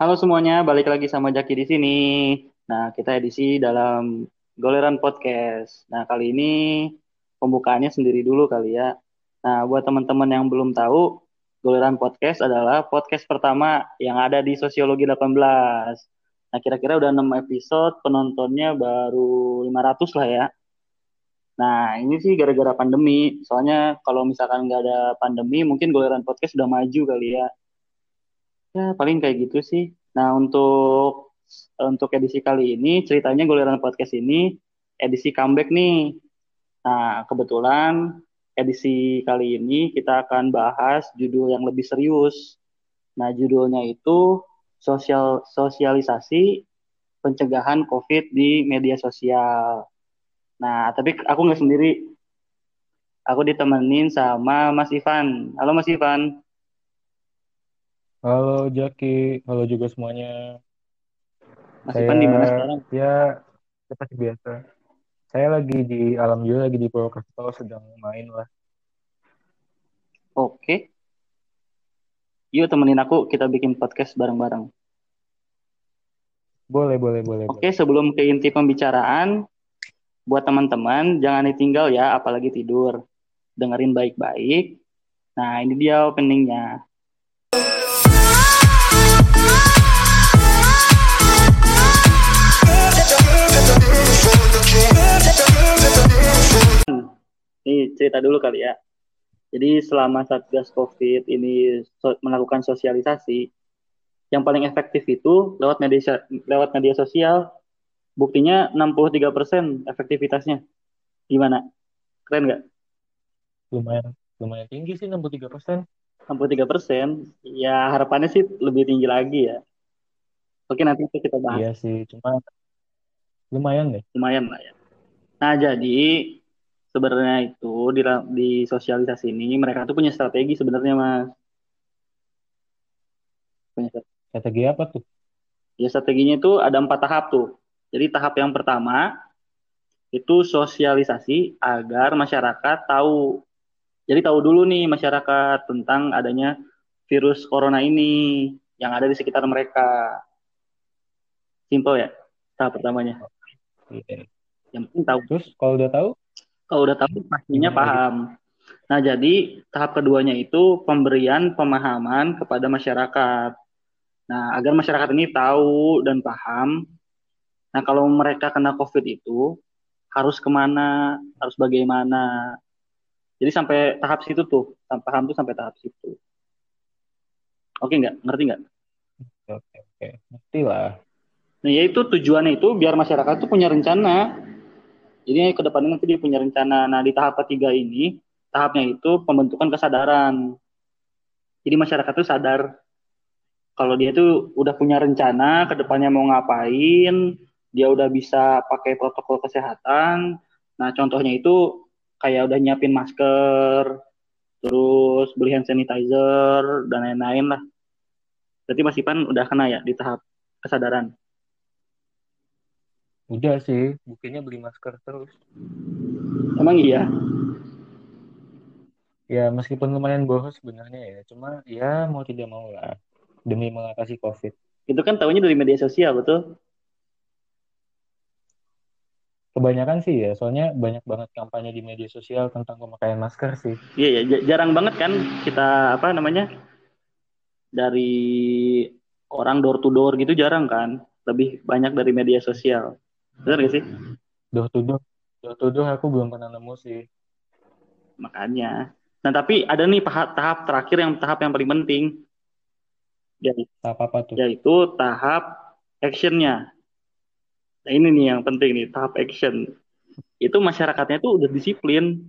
Halo semuanya, balik lagi sama Jaki di sini. Nah, kita edisi dalam Goleran Podcast. Nah, kali ini pembukaannya sendiri dulu kali ya. Nah, buat teman-teman yang belum tahu, Goleran Podcast adalah podcast pertama yang ada di Sosiologi 18. Nah, kira-kira udah 6 episode, penontonnya baru 500 lah ya. Nah, ini sih gara-gara pandemi. Soalnya kalau misalkan nggak ada pandemi, mungkin Goleran Podcast udah maju kali ya. Ya, paling kayak gitu sih. Nah, untuk untuk edisi kali ini ceritanya Goleran Podcast ini edisi comeback nih. Nah, kebetulan edisi kali ini kita akan bahas judul yang lebih serius. Nah, judulnya itu sosial sosialisasi pencegahan COVID di media sosial. Nah, tapi aku nggak sendiri. Aku ditemenin sama Mas Ivan. Halo Mas Ivan. Halo Jaki, halo juga semuanya. Mas Saya Ivan di mana sekarang? ya seperti biasa. Saya lagi di alhamdulillah lagi di Purwokerto sedang main lah. Oke. Yuk temenin aku kita bikin podcast bareng-bareng. Boleh, boleh, boleh. Oke, sebelum ke inti pembicaraan, buat teman-teman jangan ditinggal ya, apalagi tidur. Dengerin baik-baik. Nah, ini dia openingnya. Cerita dulu kali ya. Jadi selama Satgas COVID ini so melakukan sosialisasi, yang paling efektif itu lewat media lewat media sosial. Buktinya 63% efektivitasnya. Gimana? Keren nggak? Lumayan, lumayan tinggi sih 63%. 63%. Ya harapannya sih lebih tinggi lagi ya. Oke nanti itu kita bahas. Iya sih, cuma lumayan deh. Lumayan lah ya. Nah jadi sebenarnya itu di, di sosialisasi ini mereka tuh punya strategi sebenarnya mas. Punya strategi apa tuh? Ya strateginya itu ada empat tahap tuh. Jadi tahap yang pertama itu sosialisasi agar masyarakat tahu. Jadi tahu dulu nih masyarakat tentang adanya virus corona ini yang ada di sekitar mereka. Simple ya tahap pertamanya. Iya. Yang penting tahu. Terus kalau udah tahu? Kalau udah tahu pastinya paham. Nah jadi tahap keduanya itu pemberian pemahaman kepada masyarakat. Nah agar masyarakat ini tahu dan paham. Nah kalau mereka kena COVID itu harus ke mana, harus bagaimana. Jadi sampai tahap situ tuh, paham tuh sampai tahap situ. Oke nggak? Ngerti nggak? Oke, oke. Ngerti lah. Nah, yaitu tujuannya itu biar masyarakat tuh punya rencana. Jadi ke depannya nanti dia punya rencana. Nah, di tahap ketiga ini, tahapnya itu pembentukan kesadaran. Jadi masyarakat tuh sadar kalau dia tuh udah punya rencana ke depannya mau ngapain, dia udah bisa pakai protokol kesehatan. Nah, contohnya itu kayak udah nyiapin masker, terus beli hand sanitizer dan lain-lain lah. Berarti Mas Ipan udah kena ya di tahap kesadaran. Udah sih, buktinya beli masker terus. Emang iya? Ya, meskipun lumayan boros sebenarnya ya, cuma ya mau tidak mau lah demi mengatasi COVID. Itu kan tahunya dari media sosial, betul? Kebanyakan sih ya, soalnya banyak banget kampanye di media sosial tentang pemakaian masker sih. Iya ya, jarang banget kan kita apa namanya dari orang door to door gitu jarang kan, lebih banyak dari media sosial. Benar gak sih? Door to door, door to door aku belum pernah nemu sih. Makanya. Nah tapi ada nih tahap, tahap terakhir yang tahap yang paling penting. Jadi tahap apa tuh? Yaitu tahap actionnya. Nah ini nih yang penting nih tahap action. Itu masyarakatnya tuh udah disiplin.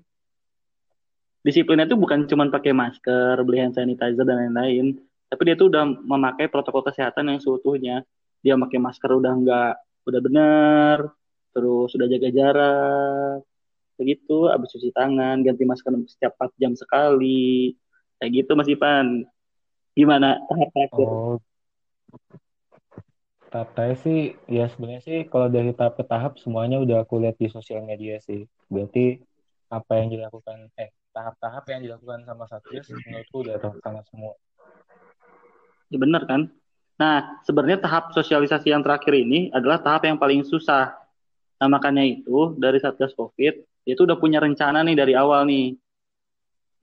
Disiplinnya tuh bukan cuma pakai masker, beli hand sanitizer dan lain-lain, tapi dia tuh udah memakai protokol kesehatan yang seutuhnya. Dia pakai masker udah enggak udah benar, terus sudah jaga jarak, begitu, habis cuci tangan, ganti masker setiap 4 jam sekali, kayak gitu Mas Ipan. Gimana tahap terakhir? Oh, tahap sih, ya sebenarnya sih kalau dari tahap ke tahap semuanya udah aku lihat di sosial media sih. Berarti apa yang dilakukan, eh tahap-tahap yang dilakukan sama Satgas menurutku udah terlaksana semua. Ya benar kan? Nah, sebenarnya tahap sosialisasi yang terakhir ini adalah tahap yang paling susah. Nah, makanya itu dari Satgas Covid itu udah punya rencana nih dari awal nih.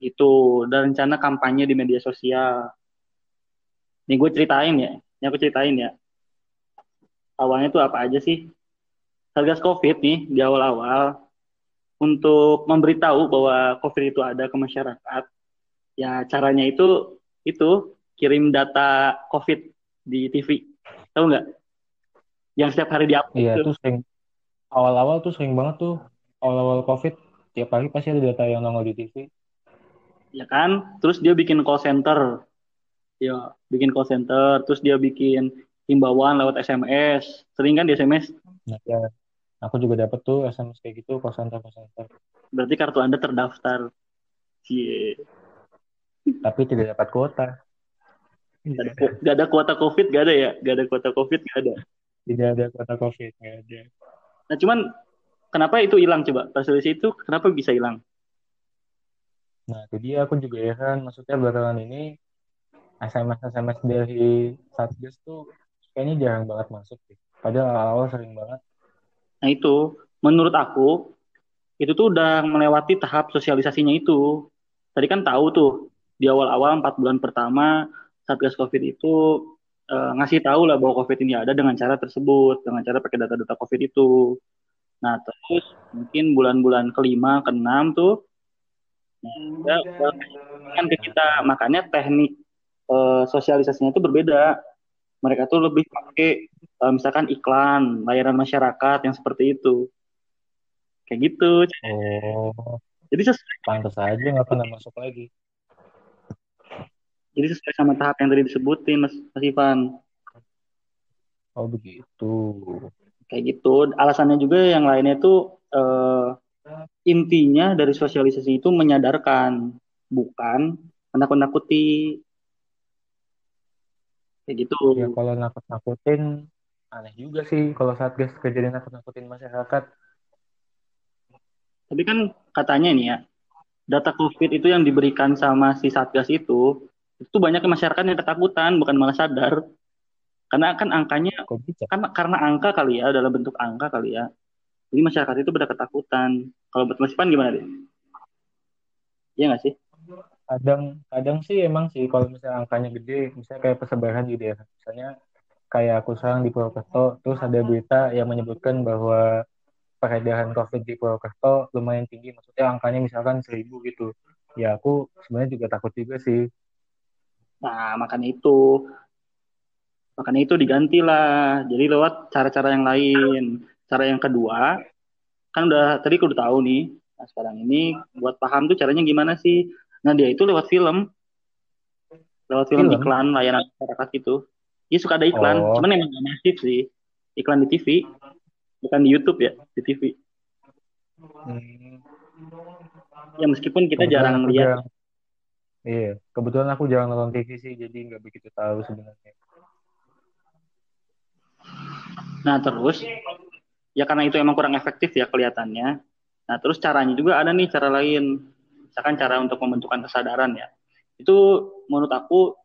Itu udah rencana kampanye di media sosial. Nih gue ceritain ya, ini aku ceritain ya. Awalnya tuh apa aja sih? Satgas Covid nih di awal-awal untuk memberitahu bahwa Covid itu ada ke masyarakat. Ya caranya itu itu kirim data Covid di TV. Tahu nggak? Yang setiap hari diupload. Iya, tuh sering awal-awal tuh sering banget tuh awal-awal COVID tiap pagi pasti ada data yang nongol di TV. Ya kan? Terus dia bikin call center. Ya, bikin call center, terus dia bikin himbauan lewat SMS. Sering kan di SMS? Nah, ya, aku juga dapat tuh SMS kayak gitu call center call center. Berarti kartu Anda terdaftar. Cie. Tapi tidak dapat kuota. Gak ada, gak ada kuota COVID, gak ada ya? Gak ada kuota COVID, gak ada. Tidak ada kuota COVID, gak ada. Nah, cuman kenapa itu hilang coba? Resolusi itu kenapa bisa hilang? Nah, itu dia aku juga ya kan, maksudnya belakangan ini SMS-SMS dari Satgas tuh kayaknya jarang banget masuk sih. Padahal awal sering banget. Nah itu, menurut aku, itu tuh udah melewati tahap sosialisasinya itu. Tadi kan tahu tuh, di awal-awal 4 bulan pertama, Satgas COVID itu uh, ngasih tahu lah bahwa COVID ini ada dengan cara tersebut, dengan cara pakai data-data COVID itu. Nah, terus mungkin bulan-bulan kelima, keenam tuh, ya, kan ke kita. Makanya teknik uh, sosialisasinya itu berbeda. Mereka tuh lebih pakai uh, misalkan iklan, layanan masyarakat yang seperti itu. Kayak gitu. Oh. Jadi sesuai. Pantas aja nggak pernah masuk lagi. Jadi sesuai sama tahap yang tadi disebutin, Mas, Mas Ivan. Oh begitu. Kayak gitu. Alasannya juga yang lainnya itu uh, intinya dari sosialisasi itu menyadarkan, bukan menakut-nakuti. Kayak gitu. Ya kalau nakut-nakutin aneh juga sih kalau Satgas kejadian nakut-nakutin masyarakat. Tapi kan katanya nih ya, data COVID itu yang diberikan sama si Satgas itu, itu banyak masyarakat yang ketakutan, bukan malah sadar. Karena kan angkanya, kan karena angka kali ya, dalam bentuk angka kali ya. Jadi masyarakat itu pada ketakutan. Kalau buat Mas Ipan gimana deh? Iya nggak sih? Kadang, kadang sih emang sih kalau misalnya angkanya gede, misalnya kayak persebaran gitu ya. Misalnya kayak aku sekarang di Purwokerto, terus ada berita yang menyebutkan bahwa peredaran COVID di Purwokerto lumayan tinggi, maksudnya angkanya misalkan seribu gitu. Ya aku sebenarnya juga takut juga sih. Nah, makanya itu. Makanya itu digantilah. Jadi lewat cara-cara yang lain. Cara yang kedua, kan udah tadi aku udah tahu nih. Nah, sekarang ini buat paham tuh caranya gimana sih? Nah, dia itu lewat film. Lewat film, film? iklan layanan masyarakat gitu. Dia suka ada iklan, oh. cuman emang gak masif sih. Iklan di TV bukan di YouTube ya di TV hmm. ya meskipun kita kebetulan jarang lihat iya kebetulan aku jarang nonton TV sih jadi nggak begitu tahu sebenarnya nah terus ya karena itu emang kurang efektif ya kelihatannya nah terus caranya juga ada nih cara lain misalkan cara untuk membentukkan kesadaran ya itu menurut aku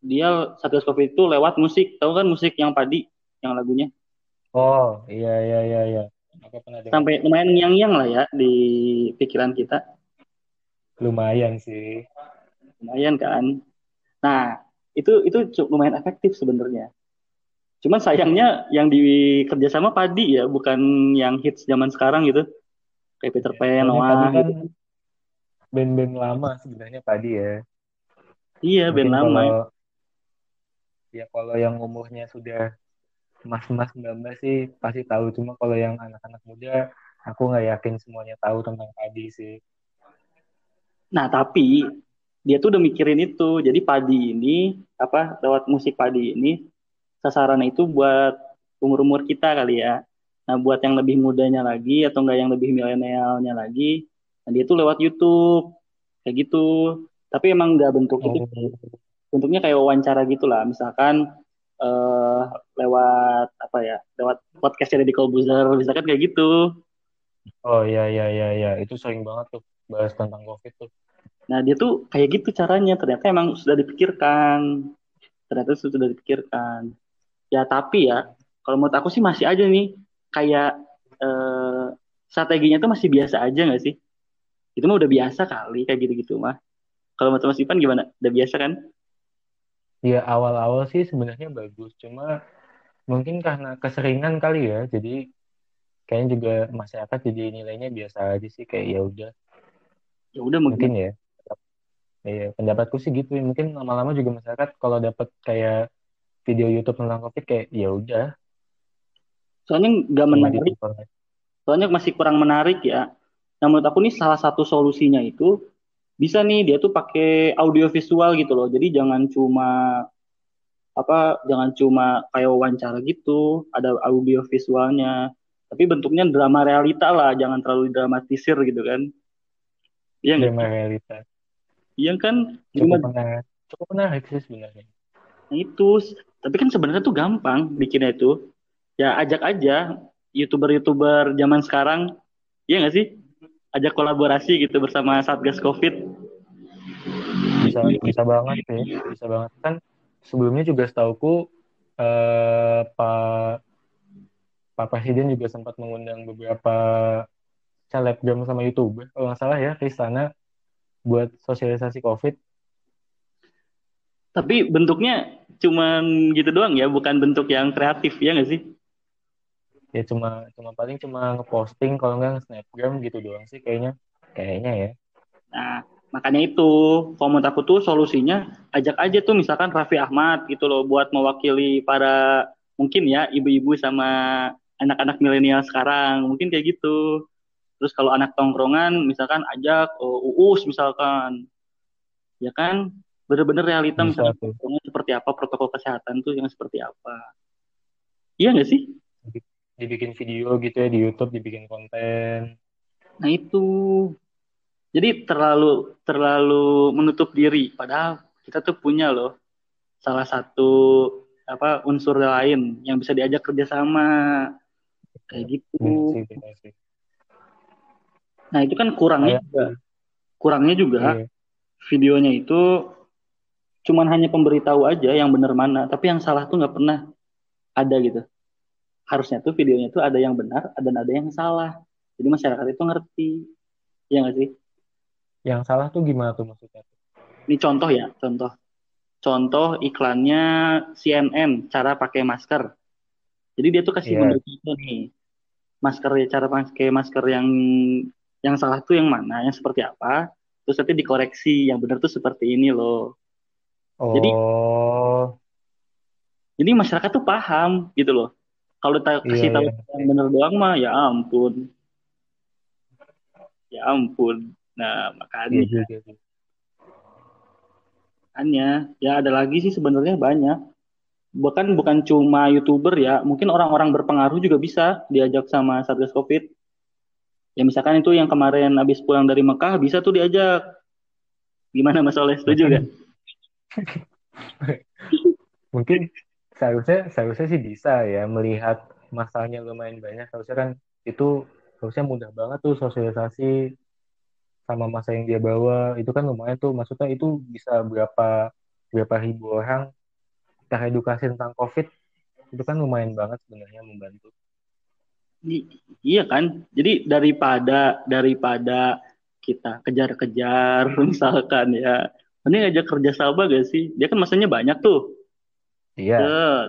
dia satgas covid itu lewat musik tahu kan musik yang padi yang lagunya Oh, iya iya iya iya. Aku pernah dengar. Sampai lumayan yang-yang lah ya di pikiran kita. Lumayan sih. Lumayan kan. Nah, itu itu cukup lumayan efektif sebenarnya. Cuman sayangnya yang di kerjasama padi ya, bukan yang hits zaman sekarang gitu. Kayak Peter ya, Pan, Noah kan gitu. Band-band lama sebenarnya padi ya. Iya, band lama. Kalau, ya kalau yang umurnya sudah mas-mas mbak-mbak sih pasti tahu cuma kalau yang anak-anak muda aku nggak yakin semuanya tahu tentang padi sih nah tapi dia tuh udah mikirin itu. Jadi padi ini apa lewat musik padi ini sasaran itu buat umur-umur kita kali ya. Nah buat yang lebih mudanya lagi atau enggak yang lebih milenialnya lagi nah dia tuh lewat YouTube. Kayak gitu. Tapi emang nggak bentuk oh. itu bentuknya kayak wawancara gitulah. Misalkan uh, lewat apa ya lewat podcastnya di Kolbuzer misalkan kayak gitu. Oh iya iya iya iya. Itu sering banget tuh bahas tentang covid tuh nah dia tuh kayak gitu caranya. Ternyata emang sudah dipikirkan. Ternyata sudah dipikirkan. Ya tapi ya kalau menurut aku sih masih aja nih. Kayak eh, strateginya tuh masih biasa aja nggak sih? Itu mah udah biasa kali kayak gitu-gitu mah. Kalau menurut Mas Ipan gimana? Udah biasa kan? Ya awal-awal sih sebenarnya bagus, cuma mungkin karena keseringan kali ya, jadi kayaknya juga masyarakat jadi nilainya biasa aja sih. Kayak ya udah. Ya udah mungkin mungkin ya. Iya, pendapatku sih gitu. Mungkin lama-lama juga masyarakat kalau dapat kayak video YouTube tentang COVID kayak ya udah. Soalnya nggak menarik. ditonton. soalnya masih kurang menarik ya. Nah menurut aku nih salah satu solusinya itu bisa nih dia tuh pakai audio visual gitu loh. Jadi jangan cuma apa jangan cuma kayak wawancara gitu ada audio visualnya. Tapi bentuknya drama realita lah jangan terlalu dramatisir gitu kan. Iya nggak? Drama realita. Iya kan? Cuma Cukup menarik. Cukup menarik sih sebenarnya. itu. Tapi kan sebenarnya tuh gampang bikinnya itu. Ya ajak aja youtuber-youtuber zaman sekarang. Iya nggak sih? Ajak kolaborasi gitu bersama Satgas Covid. Bisa bisa banget sih, bisa banget. Kan sebelumnya juga setauku eh, Pak Pak Presiden juga sempat mengundang beberapa selebgram sama youtuber. Kalau nggak salah ya ke istana buat sosialisasi COVID? Tapi bentuknya cuman gitu doang ya bukan bentuk yang kreatif ya nggak sih? Ya cuma cuma paling cuma ngeposting kalau nggak snapgram gitu doang sih kayaknya. Kayaknya ya. Nah, makanya itu, kalau menurut aku tuh solusinya ajak aja tuh misalkan Raffi Ahmad gitu loh buat mewakili para mungkin ya ibu-ibu sama anak-anak milenial sekarang, mungkin kayak gitu. Terus kalau anak tongkrongan misalkan ajak oh, Uus misalkan, ya kan? Bener-bener realita bisa misalkan tongkrongan seperti apa, protokol kesehatan tuh yang seperti apa. Iya nggak sih? dibikin video gitu ya di YouTube dibikin konten. Nah itu, jadi terlalu terlalu menutup diri, padahal kita tuh punya loh salah satu apa unsur lain yang bisa diajak kerjasama. Kayak gitu. sih bener sih Nah itu kan kurangnya kayak juga, kurangnya juga iya videonya itu cuman hanya pemberitahu aja yang benar mana, tapi yang salah tuh nggak pernah ada gitu. Harusnya tuh videonya tuh ada yang benar dan ada yang salah. Jadi masyarakat itu ngerti, ya nggak sih? yang salah tuh gimana tuh maksudnya Ini contoh ya, contoh. Contoh iklannya CNN cara pakai masker. Jadi dia tuh kasih iya pemberitahu nih, masker cara pakai masker yang yang salah tuh yang mana, yang seperti apa. Terus nanti dikoreksi, yang benar tuh seperti ini loh. Jadi oh jadi masyarakat tuh paham gitu loh. Kalau kita iya kasih tahu iya yang benar doang mah ya ampun, ya ampun. Nah, makanya juga sih makanya ya ada lagi sih sebenarnya banyak. Bahkan bukan cuma YouTuber ya, mungkin orang-orang berpengaruh juga bisa diajak sama Satgas Covid. Ya misalkan itu yang kemarin habis pulang dari Mekah bisa tuh diajak. Gimana Mas Oleh, setuju gak? mungkin seharusnya seharusnya sih bisa ya melihat masalahnya lumayan banyak. Harusnya kan itu harusnya mudah banget tuh sosialisasi sama masa yang dia bawa. Itu kan lumayan tuh. Maksudnya itu bisa berapa berapa ribu orang teredukasi tentang COVID itu kan lumayan banget sebenarnya membantu iya kan? Jadi daripada daripada kita kejar-kejar misalkan ya, mending ngajak kerja sama gak sih? Dia kan masanya banyak tuh. iya Set.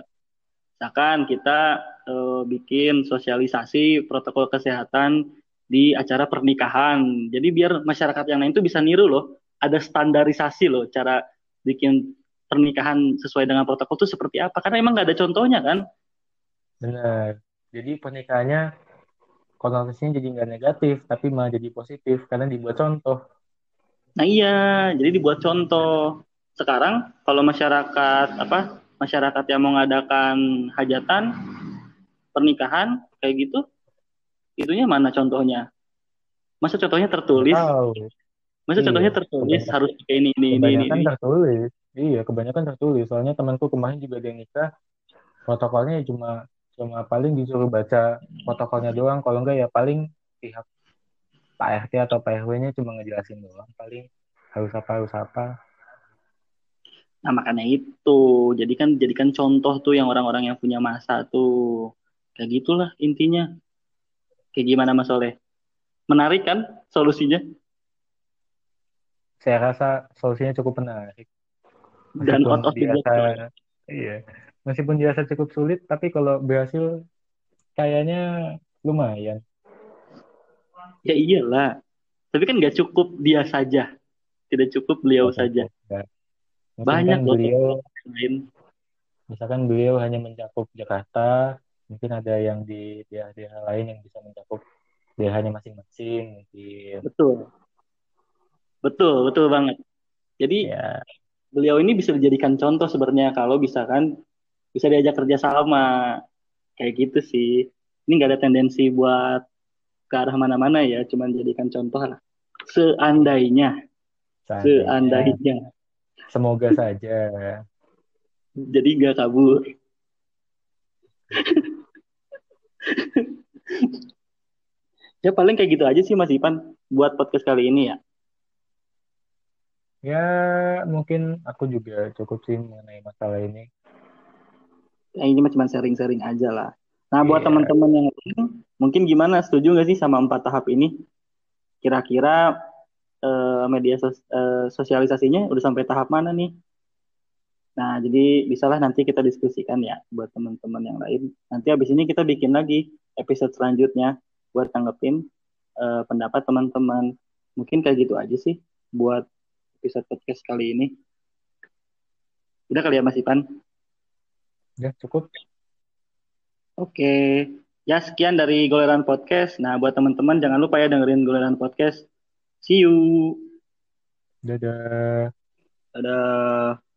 Misalkan kita eh, bikin sosialisasi protokol kesehatan di acara pernikahan. Jadi biar masyarakat yang lain tuh bisa niru loh. Ada standarisasi loh cara bikin pernikahan sesuai dengan protokol itu seperti apa. Karena emang nggak ada contohnya kan. benar jadi pernikahannya konotasinya jadi nggak negatif tapi malah jadi positif karena dibuat contoh. Nah iya, jadi dibuat contoh. Sekarang kalau masyarakat apa masyarakat yang mau ngadakan hajatan, pernikahan kayak gitu, itunya mana contohnya? Masa contohnya tertulis? tahu Masa iya contohnya tertulis kebanyakan. harus pakai ini ini ini ini kebanyakan tertulis. Iya kebanyakan tertulis. Soalnya temanku kemarin juga yang nikah. Protokolnya ya cuma cuma paling disuruh baca protokolnya doang kalau enggak ya paling pihak Pak RT atau Pak RW-nya cuma ngejelasin doang paling harus apa harus apa Nah, makanya itu. Jadi kan jadikan contoh tuh yang orang-orang yang punya masa tuh. Kayak gitulah intinya. Kayak gimana Mas Oleh? Menarik kan solusinya? Saya rasa solusinya cukup menarik. Dan out of the box. iya, meskipun dirasa cukup sulit, tapi kalau berhasil kayaknya lumayan. Ya iyalah. Tapi kan nggak cukup dia saja. Tidak cukup beliau saja. Mungkin Banyak kan loh beliau, lain. misalkan beliau hanya mencakup Jakarta, mungkin ada yang di daerah-daerah lain yang bisa mencakup daerahnya masing-masing, mungkin. Betul. Betul, betul banget. Jadi Ya, beliau ini bisa dijadikan contoh sebenarnya kalau bisa kan bisa diajak kerja sama kayak gitu sih. Ini nggak ada tendensi buat ke arah mana-mana ya, cuman jadikan contoh lah. Seandainya, seandainya. seandainya. Semoga saja. Jadi nggak kabur. Ya paling kayak gitu aja sih Mas Ipan buat podcast kali ini ya. Ya, mungkin aku juga cukup sih mengenai masalah ini. Ini mah cuma sharing-sharing aja lah. Nah buat Iya. teman-teman yang lain, mungkin gimana? Setuju nggak sih sama empat tahap ini? Kira-kira eh, media sos- eh, sosialisasinya udah sampai tahap mana nih? Nah, jadi bisalah nanti kita diskusikan ya buat teman-teman yang lain. Nanti habis ini kita bikin lagi episode selanjutnya buat tanggepin eh, pendapat teman-teman. Mungkin kayak gitu aja sih buat episode podcast kali ini. Udah kali ya Mas Ipan? Ya, cukup. Oke. Ya sekian dari Goleran Podcast. Nah, buat teman-teman jangan lupa ya dengerin Goleran Podcast. See you. Dadah. Dadah.